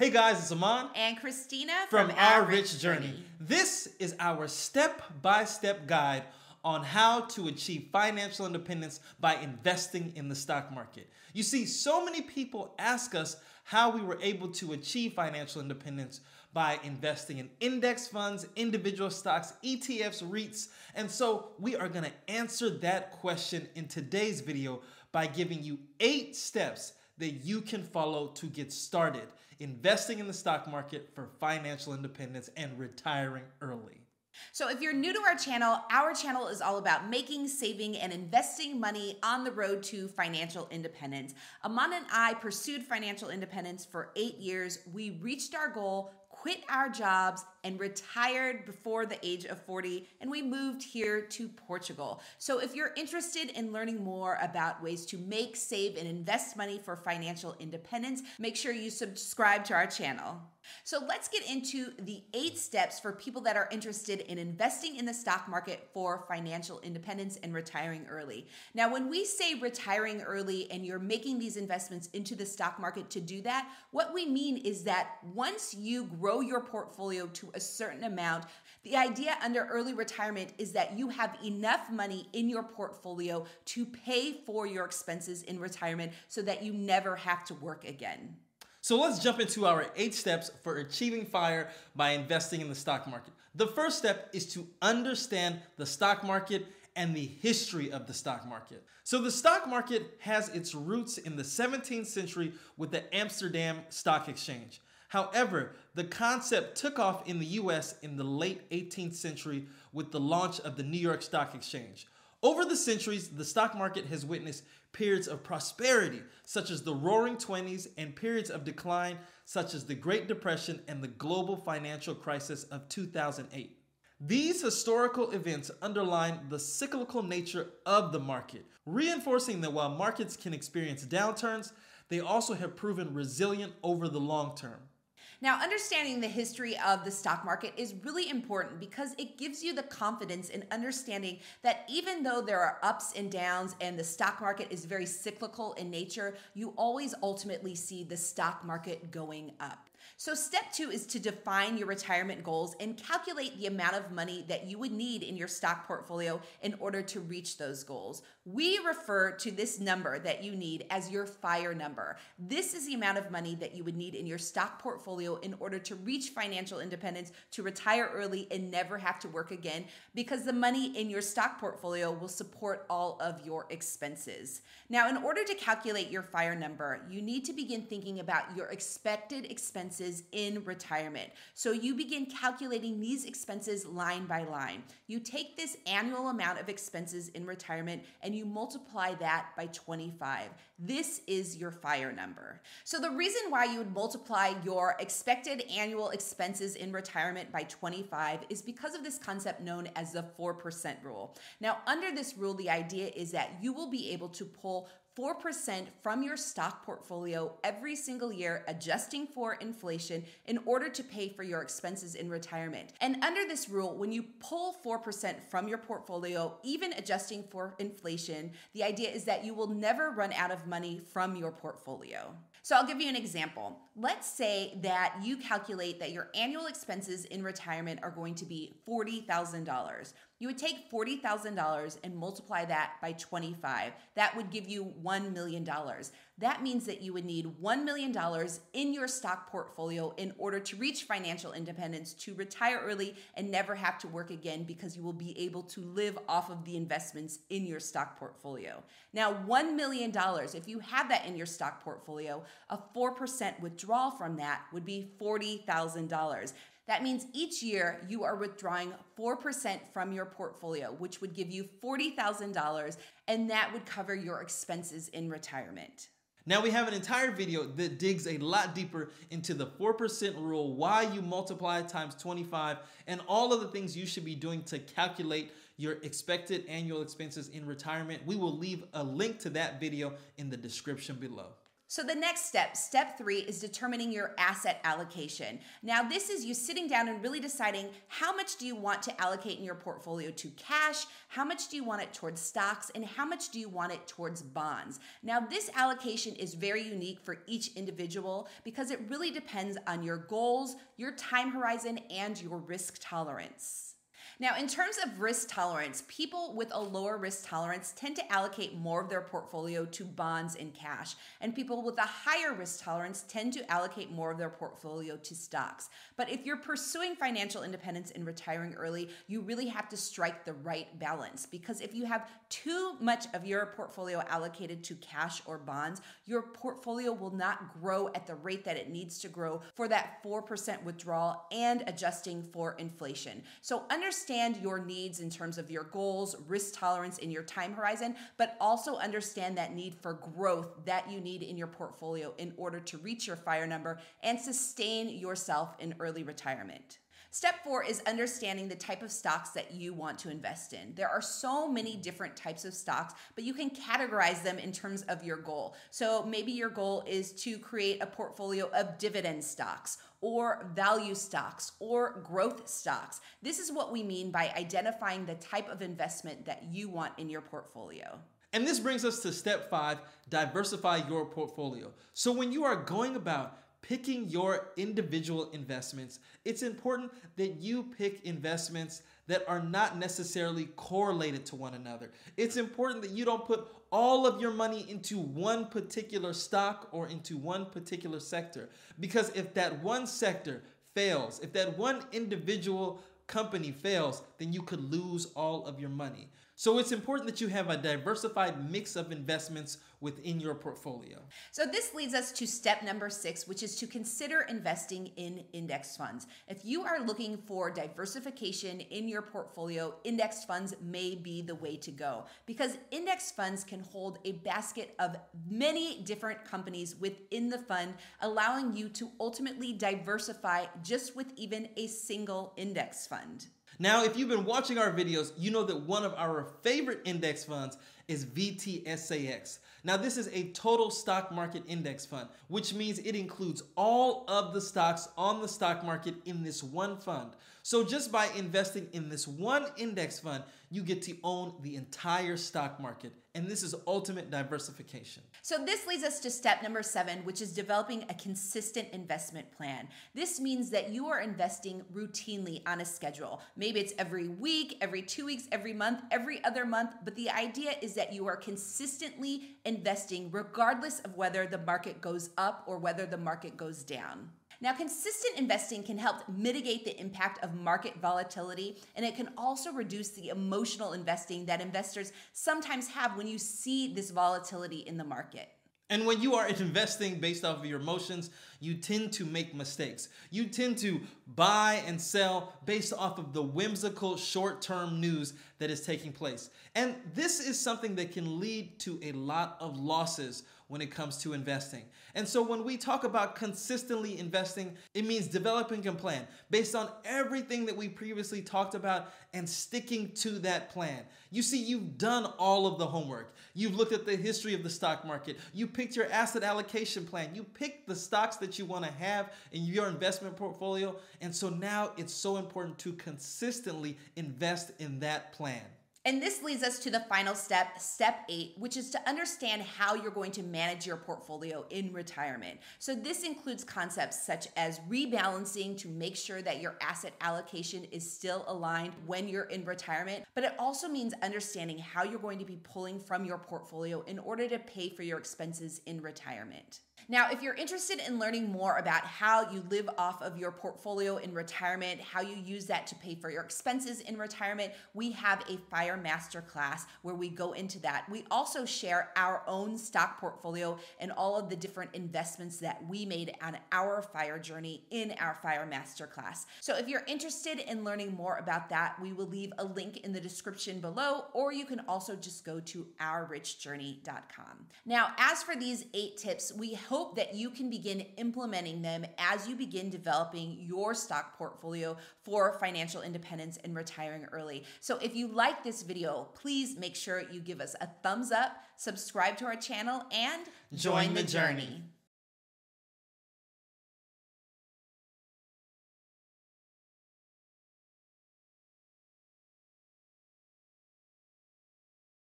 Hey guys, it's Aman and Christina from, from Our, Rich, Journey. Journey. This is our step by step guide on how to achieve financial independence by investing in the stock market. You see, so many people ask us how we were able to achieve financial independence by investing in index funds, individual stocks, ETFs, REITs. And so we are going to answer that question in today's video by giving you eight steps that you can follow to get started investing in the stock market for financial independence and retiring early. So, if you're new to our channel, our channel is all about making, saving, and investing money on the road to financial independence. Aman and I pursued financial independence for eight years. We reached our goal quit our jobs and retired before the age of 40 and we moved here to Portugal. So if you're interested in learning more about ways to make, save and invest money for financial independence, make sure you subscribe to our channel. So let's get into the eight steps for people that are interested in investing in the stock market for financial independence and retiring early. Now, when we say retiring early and you're making these investments into the stock market to do that, what we mean is that once you grow your portfolio to a certain amount, the idea under early retirement is that you have enough money in your portfolio to pay for your expenses in retirement so that you never have to work again. So let's jump into our eight steps for achieving fire by investing in the stock market. The first step is to understand the stock market and the history of the stock market. So, the stock market has its roots in the 17th century with the Amsterdam Stock Exchange. However, the concept took off in the US in the late 18th century with the launch of the New York Stock Exchange. Over the centuries, the stock market has witnessed periods of prosperity, such as the roaring 20s, and periods of decline, such as the Great Depression and the global financial crisis of 2008. These historical events underline the cyclical nature of the market, reinforcing that while markets can experience downturns, they also have proven resilient over the long term. Now, understanding the history of the stock market is really important because it gives you the confidence in understanding that even though there are ups and downs and the stock market is very cyclical in nature, you always ultimately see the stock market going up. So, step two is to define your retirement goals and calculate the amount of money that you would need in your stock portfolio in order to reach those goals. We refer to this number that you need as your FIRE number. This is the amount of money that you would need in your stock portfolio in order to reach financial independence, to retire early, and never have to work again, because the money in your stock portfolio will support all of your expenses. Now, in order to calculate your FIRE number, you need to begin thinking about your expected expenses expenses in retirement. So you begin calculating these expenses line by line. You take this annual amount of expenses in retirement and you multiply that by 25. This is your fire number. So the reason why you would multiply your expected annual expenses in retirement by 25 is because of this concept known as the 4% rule. Now, under this rule, the idea is that you will be able to pull 4% from your stock portfolio every single year, adjusting for inflation in order to pay for your expenses in retirement. And under this rule, when you pull 4% from your portfolio, even adjusting for inflation, the idea is that you will never run out of money from your portfolio. So I'll give you an example. Let's say that you calculate that your annual expenses in retirement are going to be $40,000. You would take $40,000 and multiply that by 25. That would give you $1 million. That means that you would need $1 million in your stock portfolio in order to reach financial independence, to retire early, and never have to work again because you will be able to live off of the investments in your stock portfolio. Now, $1 million, if you have that in your stock portfolio, a 4% withdrawal from that would be $40,000. That means each year you are withdrawing 4% from your portfolio, which would give you $40,000, and that would cover your expenses in retirement. Now we have an entire video that digs a lot deeper into the 4% rule, why you multiply times 25, and all of the things you should be doing to calculate your expected annual expenses in retirement. We will leave a link to that video in the description below. So, the next step, step three, is determining your asset allocation. Now, this is you sitting down and really deciding how much do you want to allocate in your portfolio to cash, how much do you want it towards stocks, and how much do you want it towards bonds. Now, this allocation is very unique for each individual because it really depends on your goals, your time horizon, and your risk tolerance. Now, in terms of risk tolerance, people with a lower risk tolerance tend to allocate more of their portfolio to bonds and cash, and people with a higher risk tolerance tend to allocate more of their portfolio to stocks. But if you're pursuing financial independence and retiring early, you really have to strike the right balance because if you have too much of your portfolio allocated to cash or bonds, your portfolio will not grow at the rate that it needs to grow for that 4% withdrawal and adjusting for inflation. So understand understand your needs in terms of your goals, risk tolerance, and your time horizon, but also understand that need for growth that you need in your portfolio in order to reach your fire number and sustain yourself in early retirement. Step four is understanding the type of stocks that you want to invest in. There are so many different types of stocks, but you can categorize them in terms of your goal. So maybe your goal is to create a portfolio of dividend stocks or value stocks or growth stocks. This is what we mean by identifying the type of investment that you want in your portfolio. And this brings us to step five diversify your portfolio. So, when you are going about picking your individual investments, it's important that you pick investments that are not necessarily correlated to one another. It's important that you don't put all of your money into one particular stock or into one particular sector. Because if that one sector fails, if that one individual company fails, then you could lose all of your money. So it's important that you have a diversified mix of investments within your portfolio. So this leads us to step number six, which is to consider investing in index funds. If you are looking for diversification in your portfolio, index funds may be the way to go because index funds can hold a basket of many different companies within the fund, allowing you to ultimately diversify just with even a single index fund. Now, if you've been watching our videos, you know that one of our favorite index funds is VTSAX. Now, this is a total stock market index fund, which means it includes all of the stocks on the stock market in this one fund. So, just by investing in this one index fund, you get to own the entire stock market. And this is ultimate diversification. So, this leads us to step number seven, which is developing a consistent investment plan. This means that you are investing routinely on a schedule. Maybe it's every week, every two weeks, every month, every other month, but the idea is that you are consistently investing regardless of whether the market goes up or whether the market goes down. Now, consistent investing can help mitigate the impact of market volatility, and it can also reduce the emotional investing that investors sometimes have when you see this volatility in the market. And when you are investing based off of your emotions, you tend to make mistakes. You tend to buy and sell based off of the whimsical short term news that is taking place. And this is something that can lead to a lot of losses when it comes to investing. And so when we talk about consistently investing, it means developing a plan based on everything that we previously talked about and sticking to that plan. You see, you've done all of the homework. You've looked at the history of the stock market. You picked your asset allocation plan. You picked the stocks that you want to have in your investment portfolio. And so now it's so important to consistently invest in that plan. And this leads us to the final step, step eight, which is to understand how you're going to manage your portfolio in retirement. So, this includes concepts such as rebalancing to make sure that your asset allocation is still aligned when you're in retirement, but it also means understanding how you're going to be pulling from your portfolio in order to pay for your expenses in retirement. Now, if you're interested in learning more about how you live off of your portfolio in retirement, how you use that to pay for your expenses in retirement, we have a Fire Master class where we go into that. We also share our own stock portfolio and all of the different investments that we made on our fire journey in our Fire Master class. So if you're interested in learning more about that, we will leave a link in the description below, or you can also just go to ourrichjourney.com. Now, as for these eight tips, we hope hope that you can begin implementing them as you begin developing your stock portfolio for financial independence and retiring early. So if you like this video, please make sure you give us a thumbs up, subscribe to our channel, and Join the journey.